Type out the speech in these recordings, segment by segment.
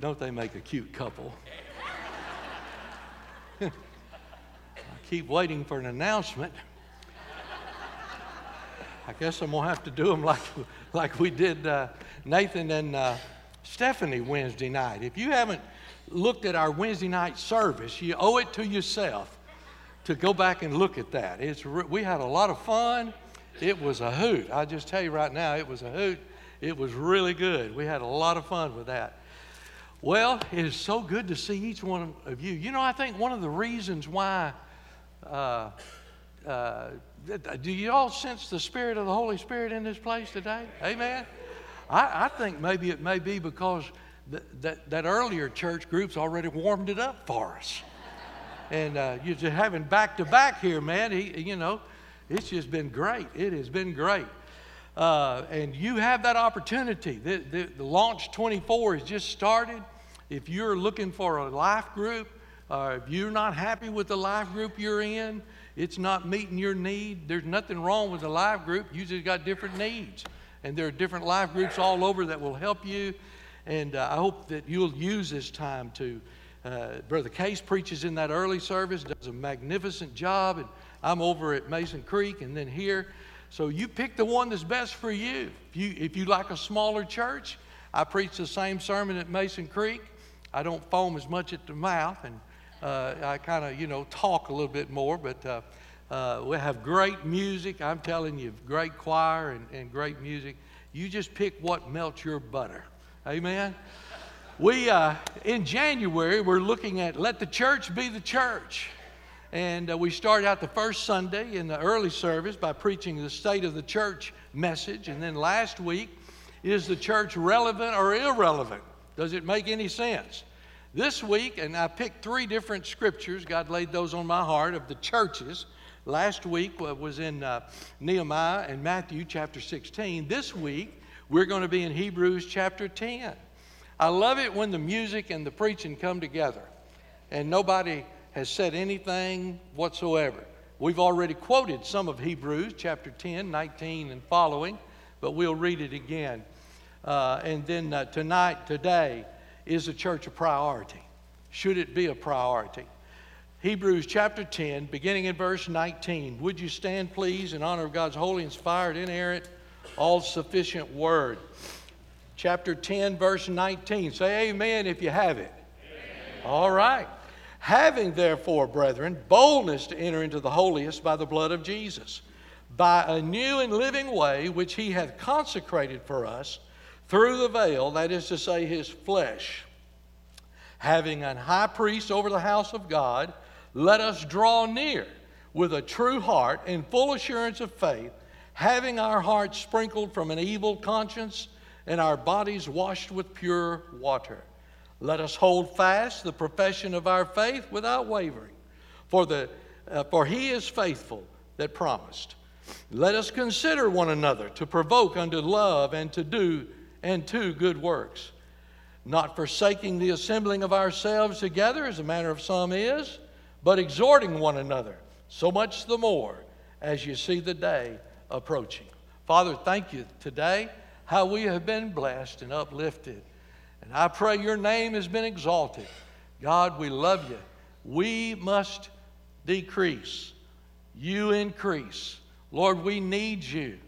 Don't they make a cute couple? I keep waiting for an announcement. I guess I'm gonna have to do them like, like we did uh, Nathan and uh, Stephanie Wednesday night. If you haven't looked at our Wednesday night service, you owe it to yourself to go back and look at that. It's, we had a lot of fun. It was a hoot. I just tell you right now, it was a hoot. It was really good. We had a lot of fun with that. Well, it is so good to see each one of you. You know, I think one of the reasons why, uh, uh, do you all sense the Spirit of the Holy Spirit in this place today? Amen. I, I think maybe it may be because th- that, that earlier church groups already warmed it up for us. and uh, you're just having back to back here, man. He, you know, it's just been great. It has been great. Uh, and you have that opportunity. The, the, the, Launch 24 has just started. If you're looking for a life group, or if you're not happy with the life group you're in, it's not meeting your need. There's nothing wrong with the life group. You just got different needs. And there are different life groups all over that will help you. And uh, I hope that you'll use this time to. Uh, Brother Case preaches in that early service, does a magnificent job. And I'm over at Mason Creek and then here. So you pick the one that's best for you. If you, if you like a smaller church, I preach the same sermon at Mason Creek. I don't foam as much at the mouth, and uh, I kind of, you know, talk a little bit more, but uh, uh, we have great music. I'm telling you, great choir and, and great music. You just pick what melts your butter. Amen. We, uh, in January, we're looking at let the church be the church. And uh, we start out the first Sunday in the early service by preaching the state of the church message. And then last week, is the church relevant or irrelevant? Does it make any sense? This week, and I picked three different scriptures, God laid those on my heart of the churches. Last week was in uh, Nehemiah and Matthew chapter 16. This week, we're going to be in Hebrews chapter 10. I love it when the music and the preaching come together and nobody has said anything whatsoever. We've already quoted some of Hebrews chapter 10, 19, and following, but we'll read it again. Uh, and then uh, tonight, today, is the church a priority? Should it be a priority? Hebrews chapter 10, beginning in verse 19. Would you stand, please, in honor of God's holy, inspired, inerrant, all sufficient word? Chapter 10, verse 19. Say amen if you have it. Amen. All right. Having, therefore, brethren, boldness to enter into the holiest by the blood of Jesus, by a new and living way which he hath consecrated for us through the veil, that is to say, his flesh. Having an high priest over the house of God, let us draw near with a true heart and full assurance of faith, having our hearts sprinkled from an evil conscience and our bodies washed with pure water. Let us hold fast the profession of our faith without wavering, for, the, uh, for he is faithful that promised. Let us consider one another to provoke unto love and to do and two, good works, not forsaking the assembling of ourselves together as a manner of some is, but exhorting one another, so much the more as you see the day approaching. Father, thank you today how we have been blessed and uplifted and I pray your name has been exalted. God, we love you. We must decrease, you increase. Lord, we need you.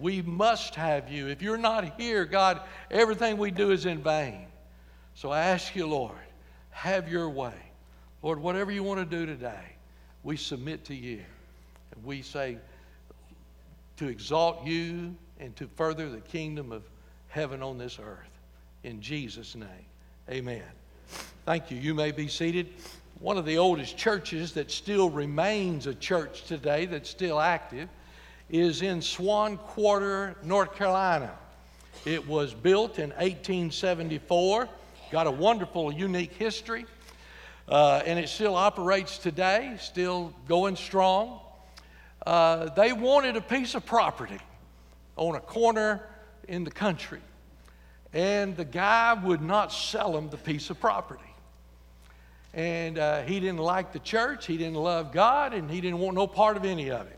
We must have you. If you're not here, God, everything we do is in vain. So I ask you, Lord, have your way. Lord, whatever you want to do today, we submit to you. And we say to exalt you and to further the kingdom of heaven on this earth. In Jesus' name, amen. Thank you. You may be seated. One of the oldest churches that still remains a church today, that's still active, is in Swan Quarter, North Carolina. It was built in 1874, got a wonderful, unique history, uh, and it still operates today, still going strong. Uh, they wanted a piece of property on a corner in the country. And the guy would not sell him the piece of property. And uh, he didn't like the church, he didn't love God, and he didn't want no part of any of it.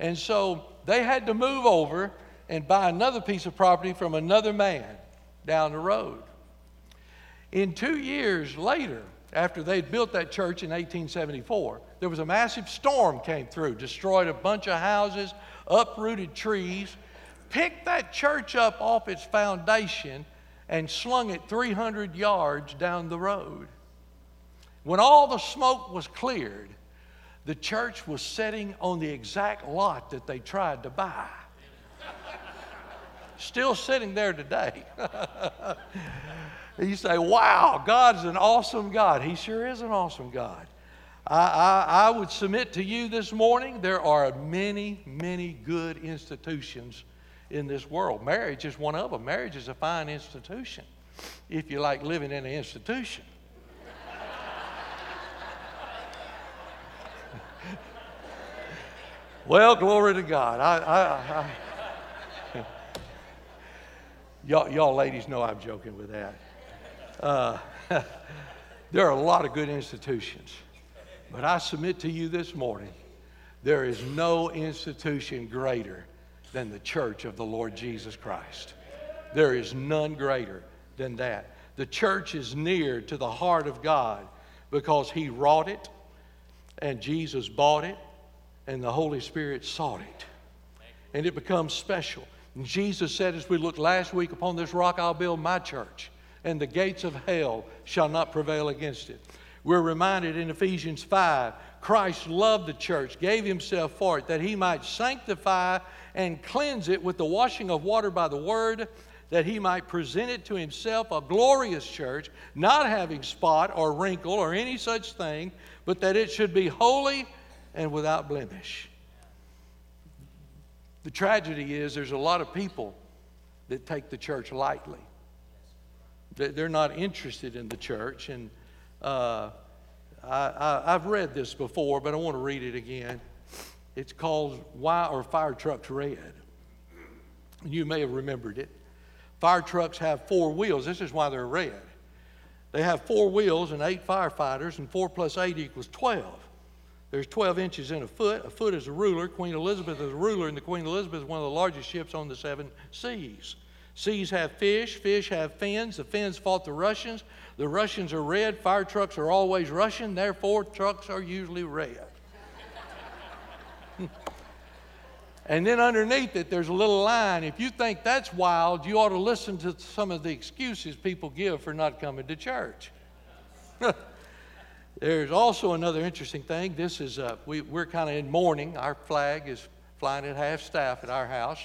And so they had to move over and buy another piece of property from another man down the road. In two years later, after they'd built that church in 1874, there was a massive storm came through, destroyed a bunch of houses, uprooted trees, picked that church up off its foundation, and slung it 300 yards down the road. When all the smoke was cleared, the church was sitting on the exact lot that they tried to buy. Still sitting there today. you say, wow, God's an awesome God. He sure is an awesome God. I, I, I, would submit to you this morning there are many, many good institutions in this world. Marriage is one of them. Marriage is a fine institution if you like living in an institution. Well, glory to God. I, I, y'all, y'all ladies know I'm joking with that. Uh, there are a lot of good institutions. But I submit to you this morning there is no institution greater than the church of the Lord Jesus Christ. There is none greater than that. The church is near to the heart of God because He wrought it, and Jesus bought it, and the Holy Spirit sought it. And it becomes special. And Jesus said, as we looked last week, upon this rock I'll build my church, and the gates of hell shall not prevail against it. We're reminded in Ephesians 5 Christ loved the church, gave himself for it, that he might sanctify and cleanse it with the washing of water by the word, that he might present it to himself a glorious church, not having spot or wrinkle or any such thing, but that it should be holy and without blemish. The tragedy is there's a lot of people that take the church lightly. They're not interested in the church, and uh, I, have read this before, but I want to read it again. It's called Why Are Fire Trucks Red? You may have remembered it. Fire trucks have four wheels. This is why they're red. They have four wheels and eight firefighters, and four plus eight equals 12. There's 12 inches in a foot. A foot is a ruler. Queen Elizabeth is a ruler, and the Queen Elizabeth is one of the largest ships on the seven seas. Seas have fish, fish have fins. The fins fought the Russians. The Russians are red. Fire trucks are always Russian, therefore, trucks are usually red. and then underneath it, there's a little line. If you think that's wild, you ought to listen to some of the excuses people give for not coming to church. there's also another interesting thing. This is, uh, we, we're kind of in mourning. Our flag is flying at half staff at our house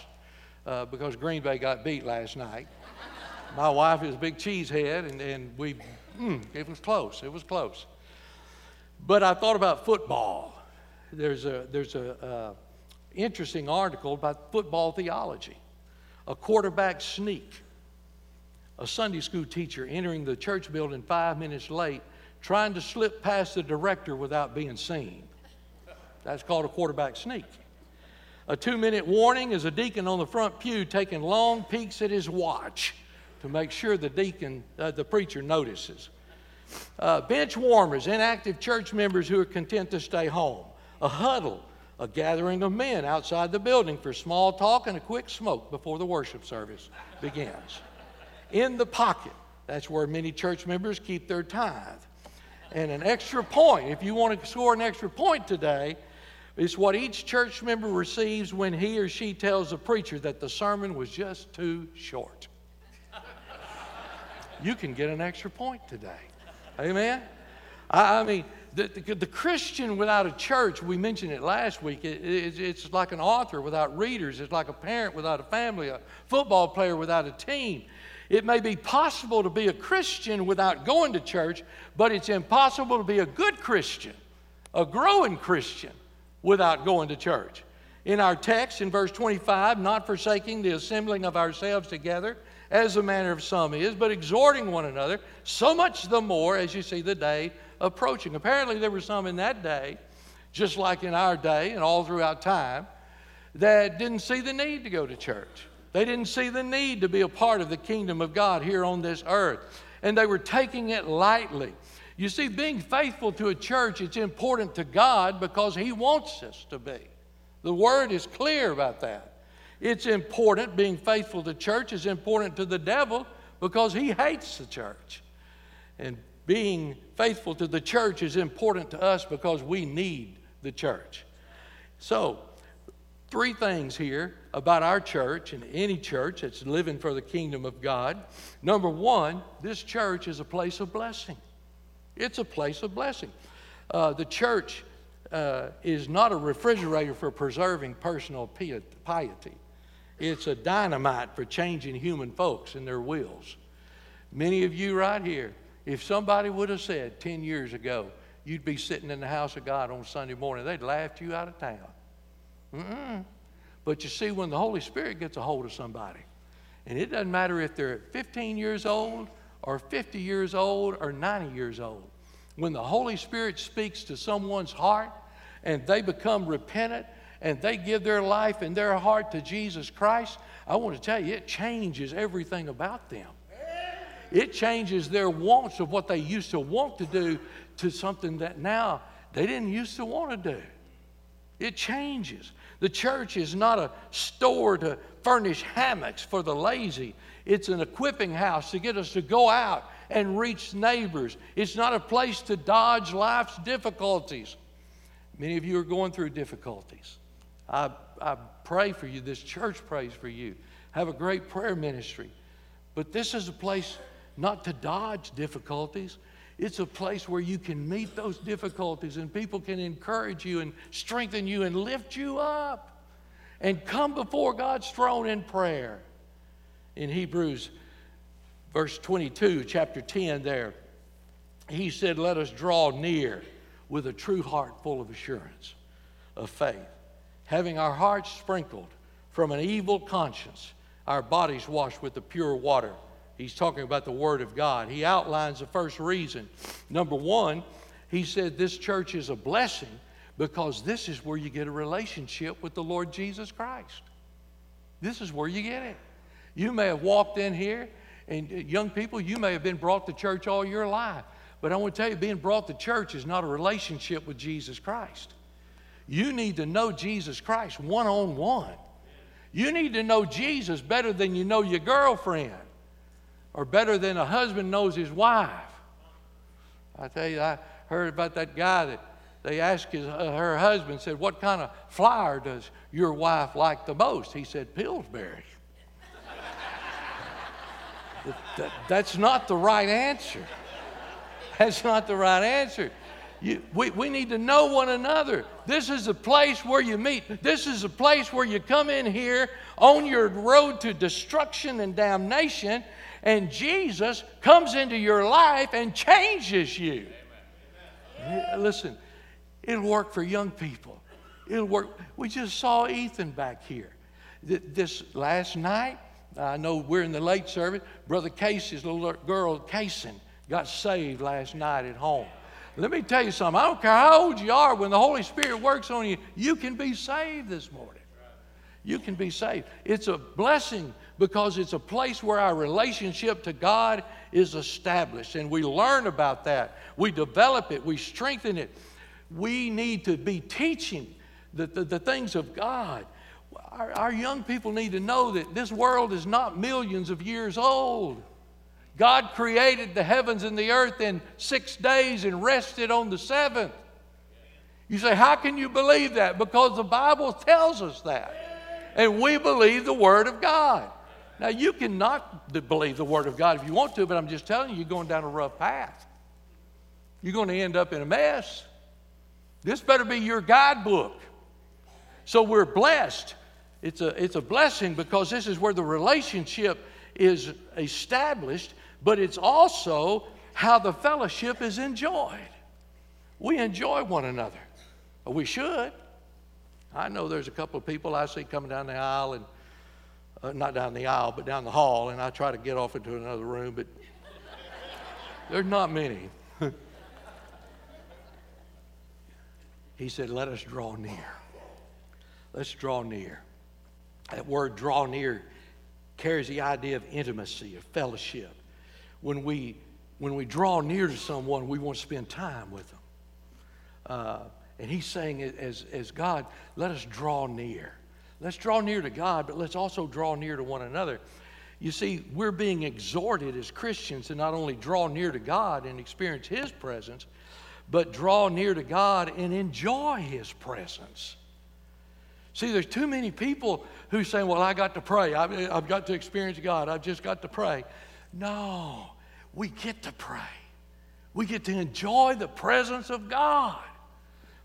uh, because Green Bay got beat last night. My wife is a big cheesehead, and, and we, mm, it was close. It was close. But I thought about football. There's a, there's a uh, interesting article about football theology. A quarterback sneak. A Sunday school teacher entering the church building five minutes late, trying to slip past the director without being seen. That's called a quarterback sneak. A two minute warning is a deacon on the front pew taking long peeks at his watch to make sure the deacon, uh, the preacher notices. Uh, bench warmers, inactive church members who are content to stay home. A huddle, a gathering of men outside the building for small talk and a quick smoke before the worship service begins. In the pocket, that's where many church members keep their tithe. And an extra point, if you want to score an extra point today, it's what each church member receives when he or she tells the preacher that the sermon was just too short. you can get an extra point today. Amen? I, I mean, the, the, the, Christian without a church, we mentioned it last week, it, it, it's like an author without readers. It's like a parent without a family, a football player without a team. It may be possible to be a Christian without going to church, but it's impossible to be a good Christian, a growing Christian, without going to church. In our text in verse 25, not forsaking the assembling of ourselves together, as the manner of some is, but exhorting one another, so much the more as you see the day approaching. Apparently, there were some in that day, just like in our day and all throughout time, that didn't see the need to go to church. They didn't see the need to be a part of the kingdom of God here on this earth. And they were taking it lightly. You see, being faithful to a church, it's important to God because He wants us to be. The Word is clear about that. It's important, being faithful to church is important to the devil because he hates the church. And being faithful to the church is important to us because we need the church. So, three things here about our church and any church that's living for the kingdom of God. Number one, this church is a place of blessing. It's a place of blessing. Uh, the church uh, is not a refrigerator for preserving personal piety. It's a dynamite for changing human folks and their wills. Many of you right here, if somebody would have said 10 years ago, you'd be sitting in the house of God on Sunday morning, they'd laughed you out of town. Mm-mm. But you see, when the Holy Spirit gets a hold of somebody, and it doesn't matter if they're 15 years old or 50 years old or 90 years old, when the Holy Spirit speaks to someone's heart and they become repentant and they give their life and their heart to Jesus Christ, I want to tell you, it changes everything about them. It changes their wants of what they used to want to do to something that now they didn't used to want to do. It changes. The church is not a store to furnish hammocks for the lazy. It's an equipping house to get us to go out and reach neighbors. It's not a place to dodge life's difficulties. Many of you are going through difficulties. I, I pray for you. This church prays for you. Have a great prayer ministry. But this is a place not to dodge difficulties. It's a place where you can meet those difficulties and people can encourage you and strengthen you and lift you up and come before God's throne in prayer. In Hebrews, verse 22, chapter 10, there, he said, Let us draw near with a true heart full of assurance of faith, having our hearts sprinkled from an evil conscience, our bodies washed with the pure water He's talking about the Word of God. He outlines the first reason. Number one, he said this church is a blessing because this is where you get a relationship with the Lord Jesus Christ. This is where you get it. You may have walked in here, and uh, young people, you may have been brought to church all your life. But I want to tell you, being brought to church is not a relationship with Jesus Christ. You need to know Jesus Christ one on one. You need to know Jesus better than you know your girlfriend or better than a husband knows his wife. I tell you, I heard about that guy that they asked his, uh, her husband, said, What kind of flower does your wife like the most? He said, Pillsbury. that, that's not the right answer. That's not the right answer. You, we, we need to know one another. This is a place where you meet. This is a place where you come in here on your road to destruction and damnation, and Jesus comes into your life and changes you. Listen, it'll work for young people. It'll work. We just saw Ethan back here. This last night, I know we're in the late service. Brother Casey's little girl, Kaysen, got saved last night at home. Let me tell you something. I don't care how old you are, when the Holy Spirit works on you, you can be saved this morning. You can be saved. It's a blessing because it's a place where our relationship to God is established and we learn about that. We develop it, we strengthen it. We need to be teaching the, the, the things of God. Our, our young people need to know that this world is not millions of years old. God created the heavens and the earth in six days and rested on the seventh. You say, How can you believe that? Because the Bible tells us that. And we believe the Word of God. Now, you cannot believe the Word of God if you want to, but I'm just telling you, you're going down a rough path. You're going to end up in a mess. This better be your guidebook. So we're blessed. It's a, it's a blessing because this is where the relationship is established, but it's also how the fellowship is enjoyed. We enjoy one another. We should. I know there's a couple of people I see coming down the aisle and uh, not down the aisle, but down the hall, and I try to get off into another room, but there's not many. he said, Let us draw near. Let's draw near. That word draw near carries the idea of intimacy, of fellowship. When we, when we draw near to someone, we want to spend time with them. Uh, and he's saying, as, as God, let us draw near. Let's draw near to God, but let's also draw near to one another. You see, we're being exhorted as Christians to not only draw near to God and experience His presence, but draw near to God and enjoy His presence. See, there's too many people who say, Well, I got to pray. I've, I've got to experience God. I've just got to pray. No, we get to pray. We get to enjoy the presence of God.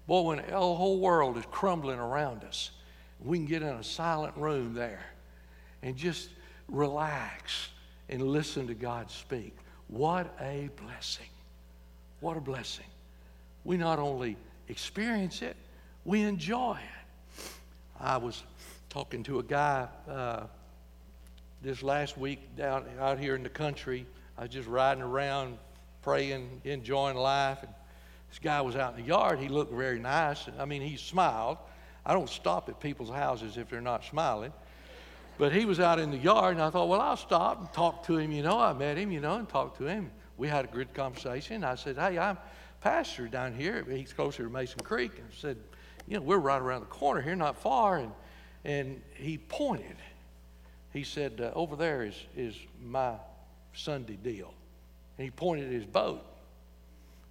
Boy, when the whole world is crumbling around us, we can get in a silent room there and just relax and listen to God speak. What a blessing. What a blessing. We not only experience it, we enjoy it. I was talking to a guy uh, this last week down out here in the country. I was just riding around, praying, enjoying life. And this guy was out in the yard. He looked very nice. I mean, he smiled. I don't stop at people's houses if they're not smiling. But he was out in the yard, and I thought, well, I'll stop and talk to him. You know, I met him, you know, and talked to him. We had a good conversation. I said, hey, I'm pastor down here. He's closer to Mason Creek. And said, you know, we're right around the corner here, not far. And, and he pointed. He said, uh, over there is, is my Sunday deal. And he pointed at his boat.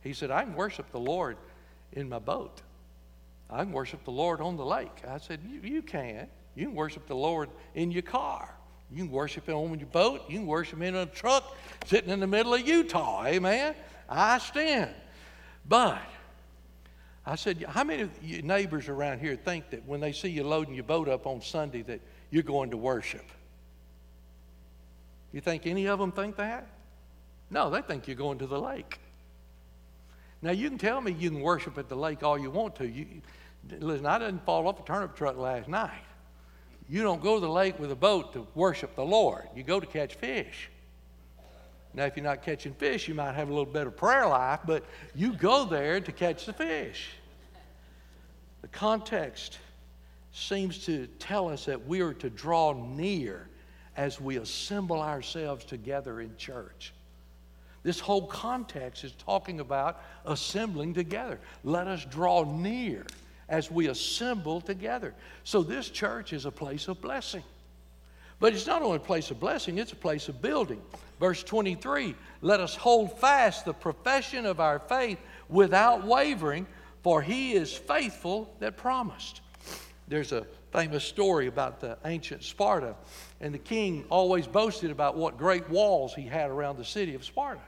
He said, I can worship the Lord in my boat. I can worship the Lord on the lake. I said, You, you can. You can worship the Lord in your car. You can worship Him on your boat. You can worship Him in a truck sitting in the middle of Utah. Amen. I stand. But I said, How many of your neighbors around here think that when they see you loading your boat up on Sunday that you're going to worship? You think any of them think that? No, they think you're going to the lake. Now, you can tell me you can worship at the lake all you want to. You, listen, I didn't fall off a turnip truck last night. You don't go to the lake with a boat to worship the Lord. You go to catch fish. Now, if you're not catching fish, you might have a little better prayer life, but you go there to catch the fish. The context seems to tell us that we are to draw near as we assemble ourselves together in church. This whole context is talking about assembling together. Let us draw near as we assemble together. So, this church is a place of blessing. But it's not only a place of blessing, it's a place of building. Verse 23 Let us hold fast the profession of our faith without wavering, for he is faithful that promised. There's a famous story about the ancient Sparta, and the king always boasted about what great walls he had around the city of Sparta.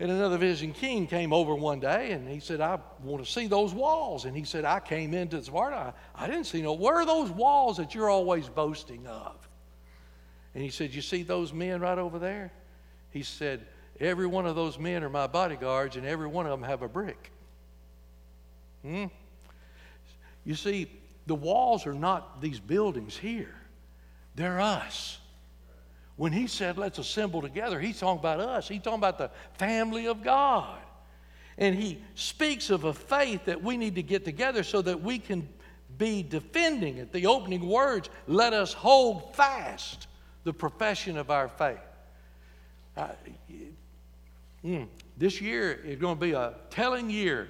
And another visiting king came over one day and he said, I want to see those walls. And he said, I came into Sparta. I, I didn't see no. Where are those walls that you're always boasting of? And he said, You see those men right over there? He said, Every one of those men are my bodyguards, and every one of them have a brick. Hmm? You see, the walls are not these buildings here, they're us. When he said, let's assemble together, he's talking about us. He's talking about the family of God. And he speaks of a faith that we need to get together so that we can be defending it. The opening words, let us hold fast the profession of our faith. Mm, this year is going to be a telling year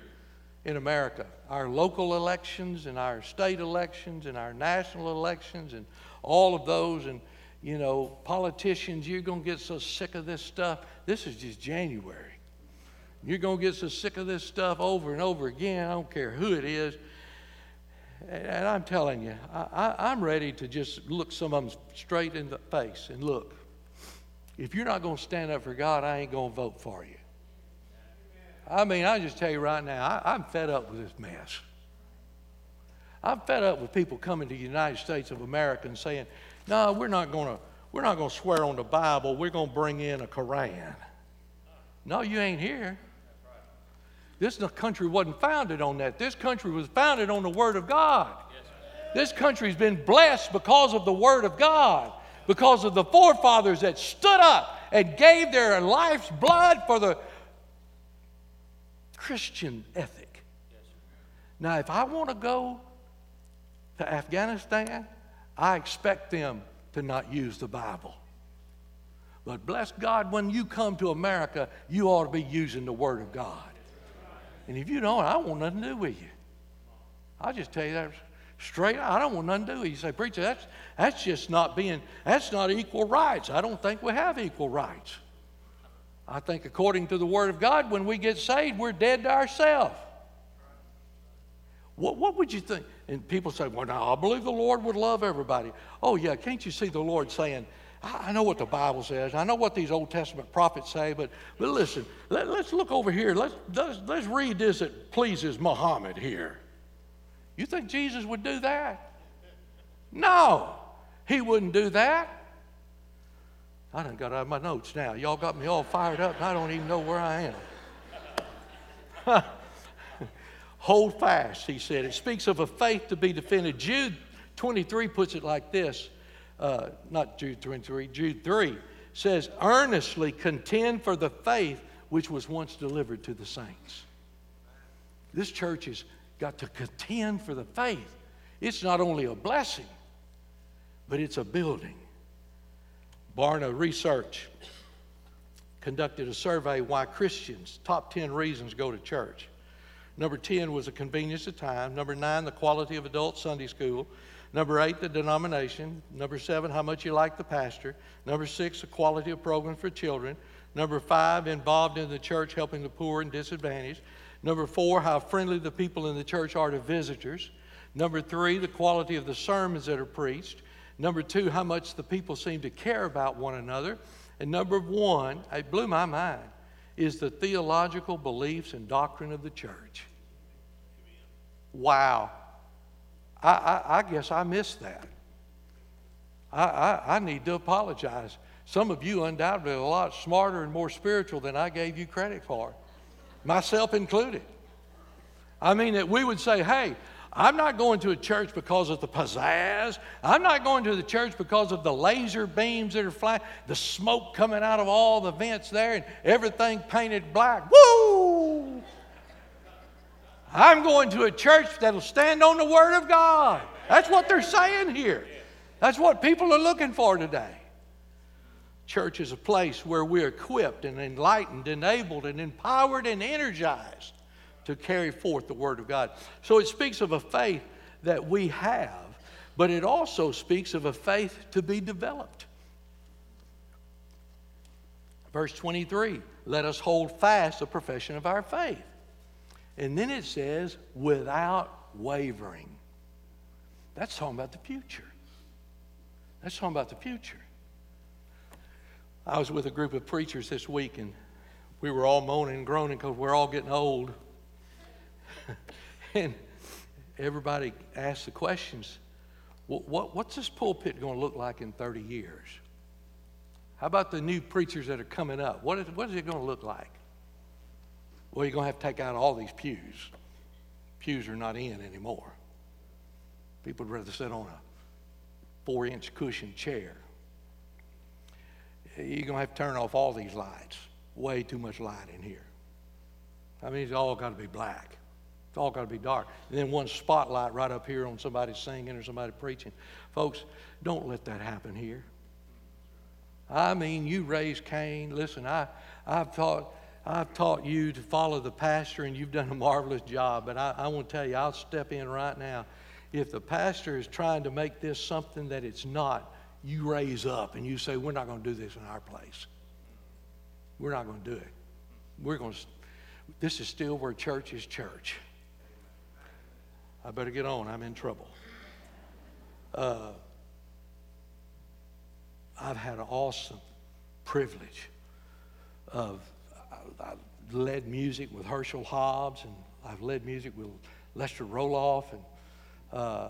in America. Our local elections and our state elections and our national elections and all of those. And you know, politicians, you're going to get so sick of this stuff. This is just January. You're going to get so sick of this stuff over and over again. I don't care who it is. And I'm telling you, I, am ready to just look some of them straight in the face and look. If you're not going to stand up for God, I ain't going to vote for you. I mean, I just tell you right now, I, I'm fed up with this mess. I'm fed up with people coming to the United States of America and saying, no, we're not going to we're not going to swear on the Bible. We're going to bring in a Koran. No, you ain't here. This country wasn't founded on that. This country was founded on the Word of God. This country's been blessed because of the Word of God, because of the forefathers that stood up and gave their life's blood for the Christian ethic. Now, if I want to go to Afghanistan, I expect them to not use the Bible. But bless God, when you come to America, you ought to be using the Word of God. And if you don't, I want nothing to do with you. I'll just tell you that Straight, I don't want nothing to do. with You say, preacher, that's that's just not being. That's not equal rights. I don't think we have equal rights. I think according to the Word of God, when we get saved, we're dead to ourselves. What, what would you think? And people say, well, now I believe the Lord would love everybody. Oh, yeah, can't you see the Lord saying, I know what the Bible says. I know what these Old Testament prophets say, but, but listen, let, us look over here. Let's, let's, let's read this that pleases Muhammad here. You think Jesus would do that? No, he wouldn't do that. I done got out of my notes now. Y'all got me all fired up, and I don't even know where I am. Hold fast, he said. It speaks of a faith to be defended. Jude 23 puts it like this uh, not Jude 23, Jude 3 says, earnestly contend for the faith which was once delivered to the saints. This church has got to contend for the faith. It's not only a blessing, but it's a building. Barna Research conducted a survey why Christians, top 10 reasons go to church. Number 10 was the convenience of time. Number 9, the quality of adult Sunday school. Number 8, the denomination. Number 7, how much you like the pastor. Number 6, the quality of program for children. Number 5, involved in the church helping the poor and disadvantaged. Number 4, how friendly the people in the church are to visitors. Number 3, the quality of the sermons that are preached. Number 2, how much the people seem to care about one another. And number 1, it blew my mind, is the theological beliefs and doctrine of the church. Wow. I, I, I guess I missed that. I, I, I need to apologize. Some of you undoubtedly are a lot smarter and more spiritual than I gave you credit for, myself included. I mean, that we would say, hey, I'm not going to a church because of the pizzazz. I'm not going to the church because of the laser beams that are flying, the smoke coming out of all the vents there, and everything painted black. Woo! I'm going to a church that'll stand on the Word of God. That's what they're saying here. That's what people are looking for today. Church is a place where we're equipped and enlightened, enabled, and empowered and energized to carry forth the Word of God. So it speaks of a faith that we have, but it also speaks of a faith to be developed. Verse 23 let us hold fast the profession of our faith. And then it says, without wavering. That's talking about the future. That's talking about the future. I was with a group of preachers this week, and we were all moaning and groaning because we're all getting old. and everybody asked the questions what, what, what's this pulpit going to look like in 30 years? How about the new preachers that are coming up? What is, what is it going to look like? Well, you're going to have to take out all these pews. Pews are not in anymore. People would rather sit on a four inch cushion chair. You're going to have to turn off all these lights. Way too much light in here. I mean, it's all got to be black. It's all got to be dark. And then one spotlight right up here on somebody singing or somebody preaching. Folks, don't let that happen here. I mean, you raised Cain. Listen, I, I've taught, I've taught you to follow the pastor, and you've done a marvelous job. But I, I want to tell you, I'll step in right now. If the pastor is trying to make this something that it's not, you raise up and you say, We're not going to do this in our place. We're not going to do it. We're going to, this is still where church is church. I better get on. I'm in trouble. Uh, I've had an awesome privilege of I, I led music with Herschel Hobbs, and I've led music with Lester Roloff and uh,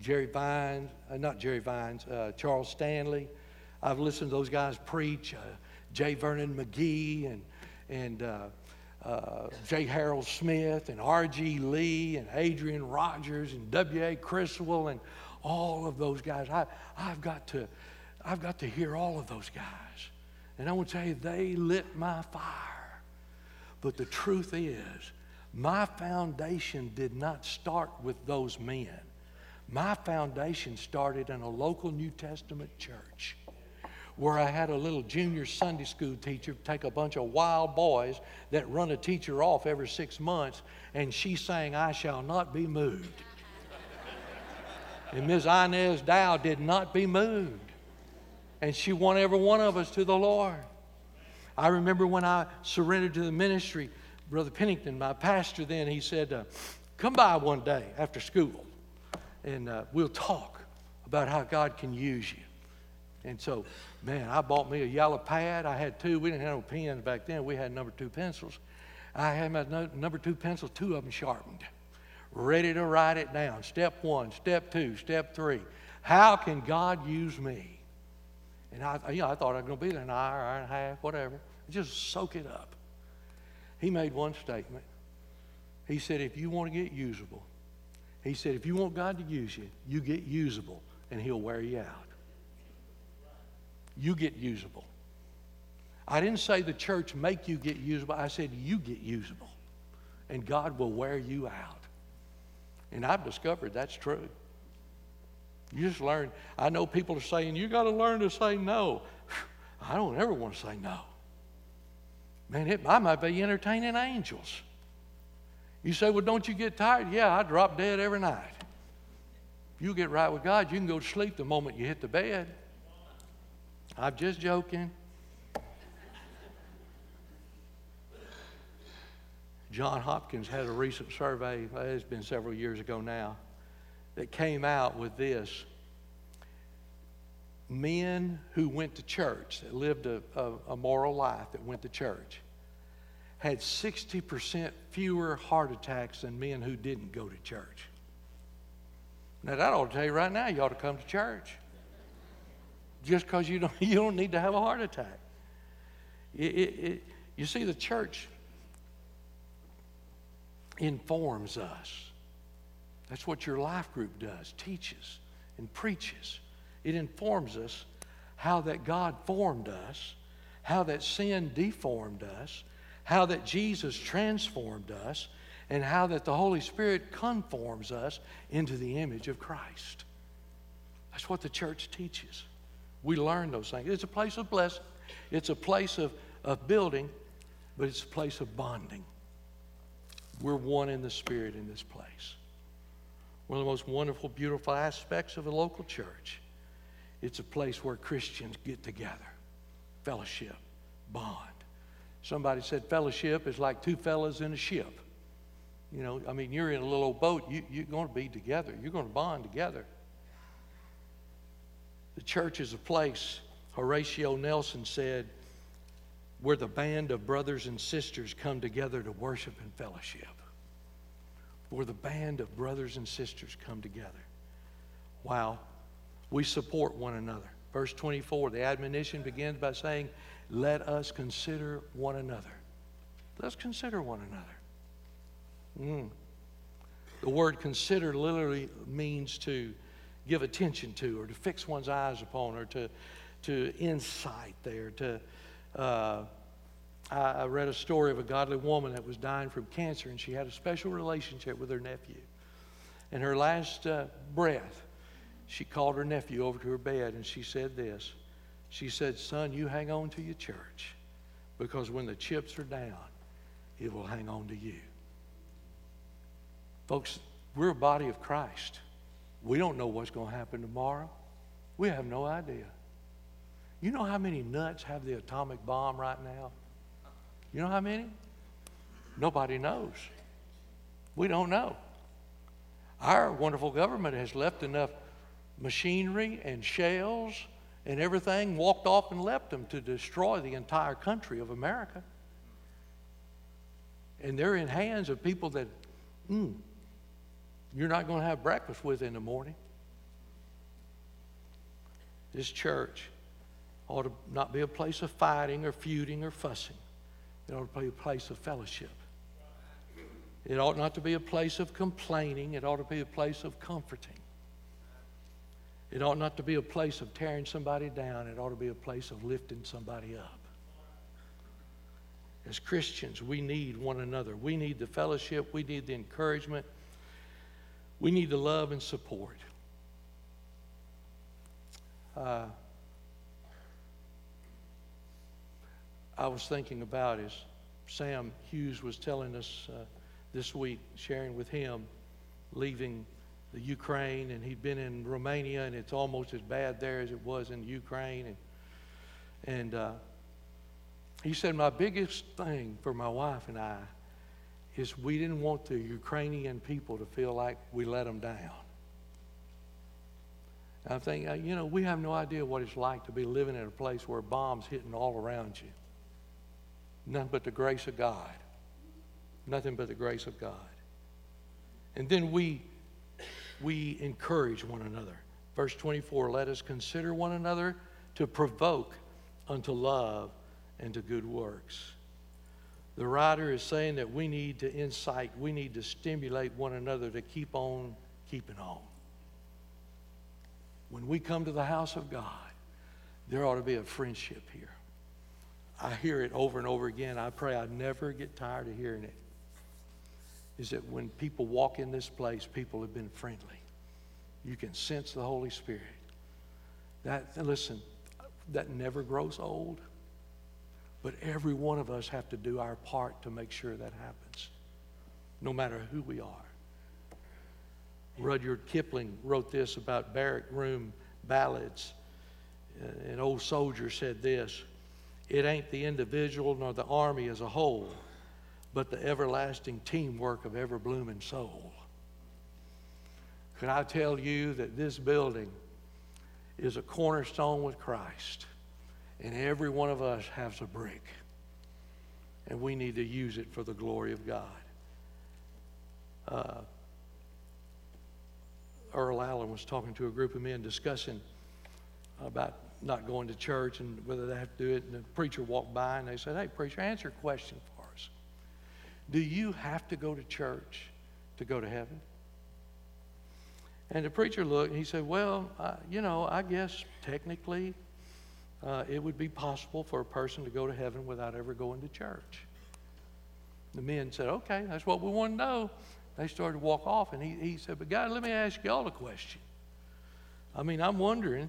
Jerry Vines, uh, not Jerry Vines, uh, Charles Stanley. I've listened to those guys preach, uh, J. Vernon McGee and, and uh, uh, J. Harold Smith and R.G. Lee and Adrian Rogers and W.A. Criswell and all of those guys. I, I've, got to, I've got to hear all of those guys. And I want to tell you, they lit my fire. But the truth is, my foundation did not start with those men. My foundation started in a local New Testament church where I had a little junior Sunday school teacher take a bunch of wild boys that run a teacher off every six months, and she sang, I Shall Not Be Moved. And Ms. Inez Dow did not be moved. And she won every one of us to the Lord. I remember when I surrendered to the ministry, Brother Pennington, my pastor then, he said, uh, Come by one day after school and uh, we'll talk about how God can use you. And so, man, I bought me a yellow pad. I had two. We didn't have no pens back then. We had number two pencils. I had my number two pencils, two of them sharpened, ready to write it down. Step one, step two, step three. How can God use me? And I, you know, I thought I was going to be there an hour, hour and a half, whatever. Just soak it up. He made one statement. He said, if you want to get usable, he said, if you want God to use you, you get usable and He'll wear you out. You get usable. I didn't say the church make you get usable. I said you get usable. And God will wear you out. And I've discovered that's true. You just learn. I know people are saying, you got to learn to say no. I don't ever want to say no. Man, it, I might be entertaining angels. You say, well, don't you get tired? Yeah, I drop dead every night. You get right with God, you can go to sleep the moment you hit the bed. I'm just joking. John Hopkins had a recent survey, it's been several years ago now, that came out with this. Men who went to church, that lived a, a, a moral life, that went to church, had 60% fewer heart attacks than men who didn't go to church. Now, that ought to tell you right now, you ought to come to church. Just because you don't, you don't need to have a heart attack. It, it, it, you see, the church informs us. That's what your life group does, teaches and preaches. It informs us how that God formed us, how that sin deformed us, how that Jesus transformed us, and how that the Holy Spirit conforms us into the image of Christ. That's what the church teaches. We learn those things. It's a place of blessing, it's a place of, of building, but it's a place of bonding. We're one in the Spirit in this place. One of the most wonderful, beautiful aspects of a local church. It's a place where Christians get together, fellowship, bond. Somebody said fellowship is like two fellas in a ship. You know, I mean, you're in a little old boat, you, you're going to be together, you're going to bond together. The church is a place, Horatio Nelson said, where the band of brothers and sisters come together to worship and fellowship. Where the band of brothers and sisters come together. Wow. We support one another. Verse 24, the admonition begins by saying, let us consider one another. Let's consider one another. Mm. The word consider literally means to give attention to or to fix one's eyes upon or to, to insight there. To, uh, I, read a story of a godly woman that was dying from cancer and she had a special relationship with her nephew. In her last uh, breath, she called her nephew over to her bed and she said this she said, Son, you hang on to your church because when the chips are down, it will hang on to you. Folks, we're a body of Christ. We don't know what's going to happen tomorrow. We have no idea. You know how many nuts have the atomic bomb right now? You know how many? Nobody knows. We don't know. Our wonderful government has left enough machinery and shells and everything, walked off and left them to destroy the entire country of America. And they're in hands of people that, mm, you're not going to have breakfast with in the morning. This church ought to not be a place of fighting or feuding or fussing. It ought to be a place of fellowship. It ought not to be a place of complaining. It ought to be a place of comforting. It ought not to be a place of tearing somebody down, it ought to be a place of lifting somebody up. As Christians, we need one another. We need the fellowship, we need the encouragement, we need the love and support. Uh, I was thinking about is Sam Hughes was telling us uh, this week, sharing with him, leaving the Ukraine, and he'd been in Romania, and it's almost as bad there as it was in Ukraine. And, and uh, he said, My biggest thing for my wife and I is we didn't want the Ukrainian people to feel like we let them down. I'm thinking, uh, you know, we have no idea what it's like to be living in a place where bombs hitting all around you. Nothing but the grace of God. Nothing but the grace of God. And then we we encourage one another. Verse 24, let us consider one another to provoke unto love and to good works. The writer is saying that we need to incite, we need to stimulate one another to keep on keeping on. When we come to the house of God, there ought to be a friendship here. I hear it over and over again. I pray I never get tired of hearing it. Is that when people walk in this place, people have been friendly. You can sense the Holy Spirit. That listen, that never grows old. But every one of us have to do our part to make sure that happens, no matter who we are. Rudyard Kipling wrote this about barrack room ballads. Uh, an old soldier said this It ain't the individual nor the army as a whole, but the everlasting teamwork of ever blooming soul. Can I tell you that this building is a cornerstone with Christ? And every one of us has a brick. And we need to use it for the glory of God. Uh, Earl Allen was talking to a group of men discussing about not going to church and whether they have to do it. And the preacher walked by and they said, Hey, preacher, answer a question for us. Do you have to go to church to go to heaven? And the preacher looked and he said, Well, uh, you know, I guess technically uh, it would be possible for a person to go to heaven without ever going to church. The men said, Okay, that's what we want to know. They started to walk off, and he, he said, But God, let me ask y'all a question. I mean, I'm wondering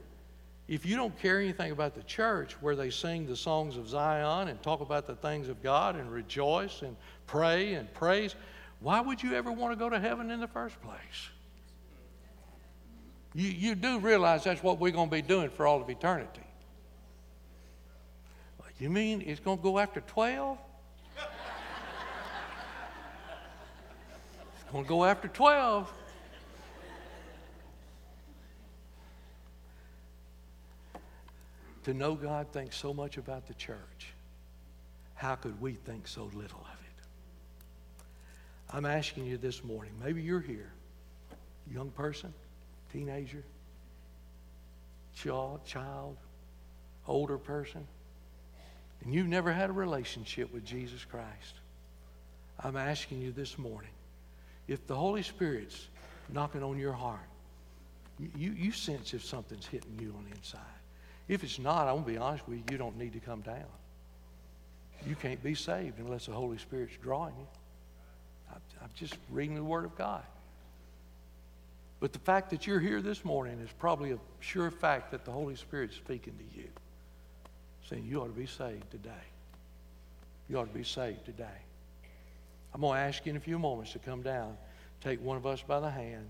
if you don't care anything about the church where they sing the songs of Zion and talk about the things of God and rejoice and pray and praise, why would you ever want to go to heaven in the first place? You, you do realize that's what we're going to be doing for all of eternity. You mean it's going to go after 12? it's going to go after 12. To know God thinks so much about the church, how could we think so little of it? I'm asking you this morning, maybe you're here, young person, teenager, child, child, older person and you've never had a relationship with Jesus Christ, I'm asking you this morning if the Holy Spirit's knocking on your heart, you, you sense if something's hitting you on the inside. If it's not, I'm going to be honest with you, you don't need to come down. You can't be saved unless the Holy Spirit's drawing you. I'm just reading the Word of God. But the fact that you're here this morning is probably a sure fact that the Holy Spirit's speaking to you saying, You ought to be saved today. You ought to be saved today. I'm going to ask you in a few moments to come down, take one of us by the hand,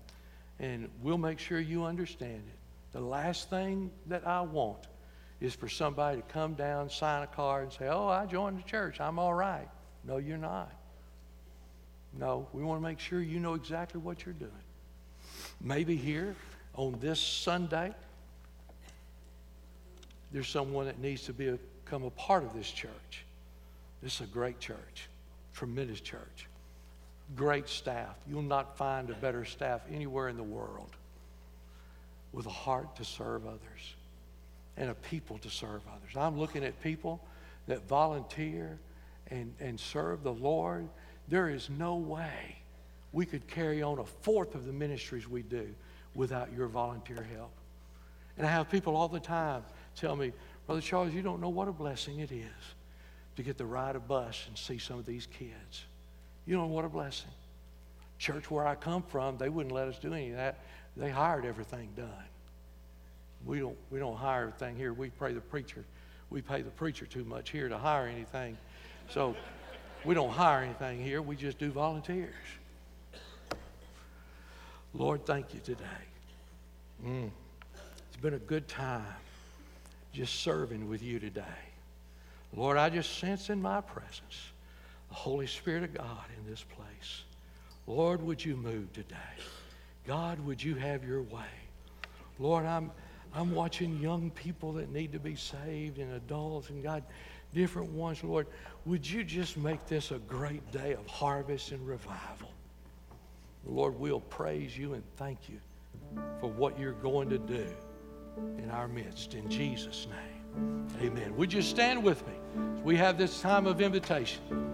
and we'll make sure you understand it. The last thing that I want is for somebody to come down, sign a card, and say, Oh, I joined the church. I'm all right. No, you're not. No, we want to make sure you know exactly what you're doing. Maybe here on this Sunday, there's someone that needs to be become a part of this church. This is a great church, tremendous church, great staff. You'll not find a better staff anywhere in the world with a heart to serve others and a people to serve others. I'm looking at people that volunteer and, and serve the Lord. There is no way we could carry on a fourth of the ministries we do without your volunteer help. And I have people all the time tell me, Brother Charles, you don't know what a blessing it is to get to ride a bus and see some of these kids. You don't know what a blessing. Church where I come from, they wouldn't let us do any of that. They hired everything done. We don't, we don't hire everything here. We pay the preacher. We pay the preacher too much here to hire anything. So we don't hire anything here. We just do volunteers. Lord, thank you today. Mm. It's been a good time just serving with you today. Lord, I just sense in my presence the Holy Spirit of God in this place. Lord, would you move today? God, would you have your way? Lord, I'm, I'm watching young people that need to be saved and adults and God, different ones. Lord, would you just make this a great day of harvest and revival? Lord, we'll praise you and thank you for what you're going to do in our midst. In Jesus' name, amen. Would you stand with me? We have this time of invitation.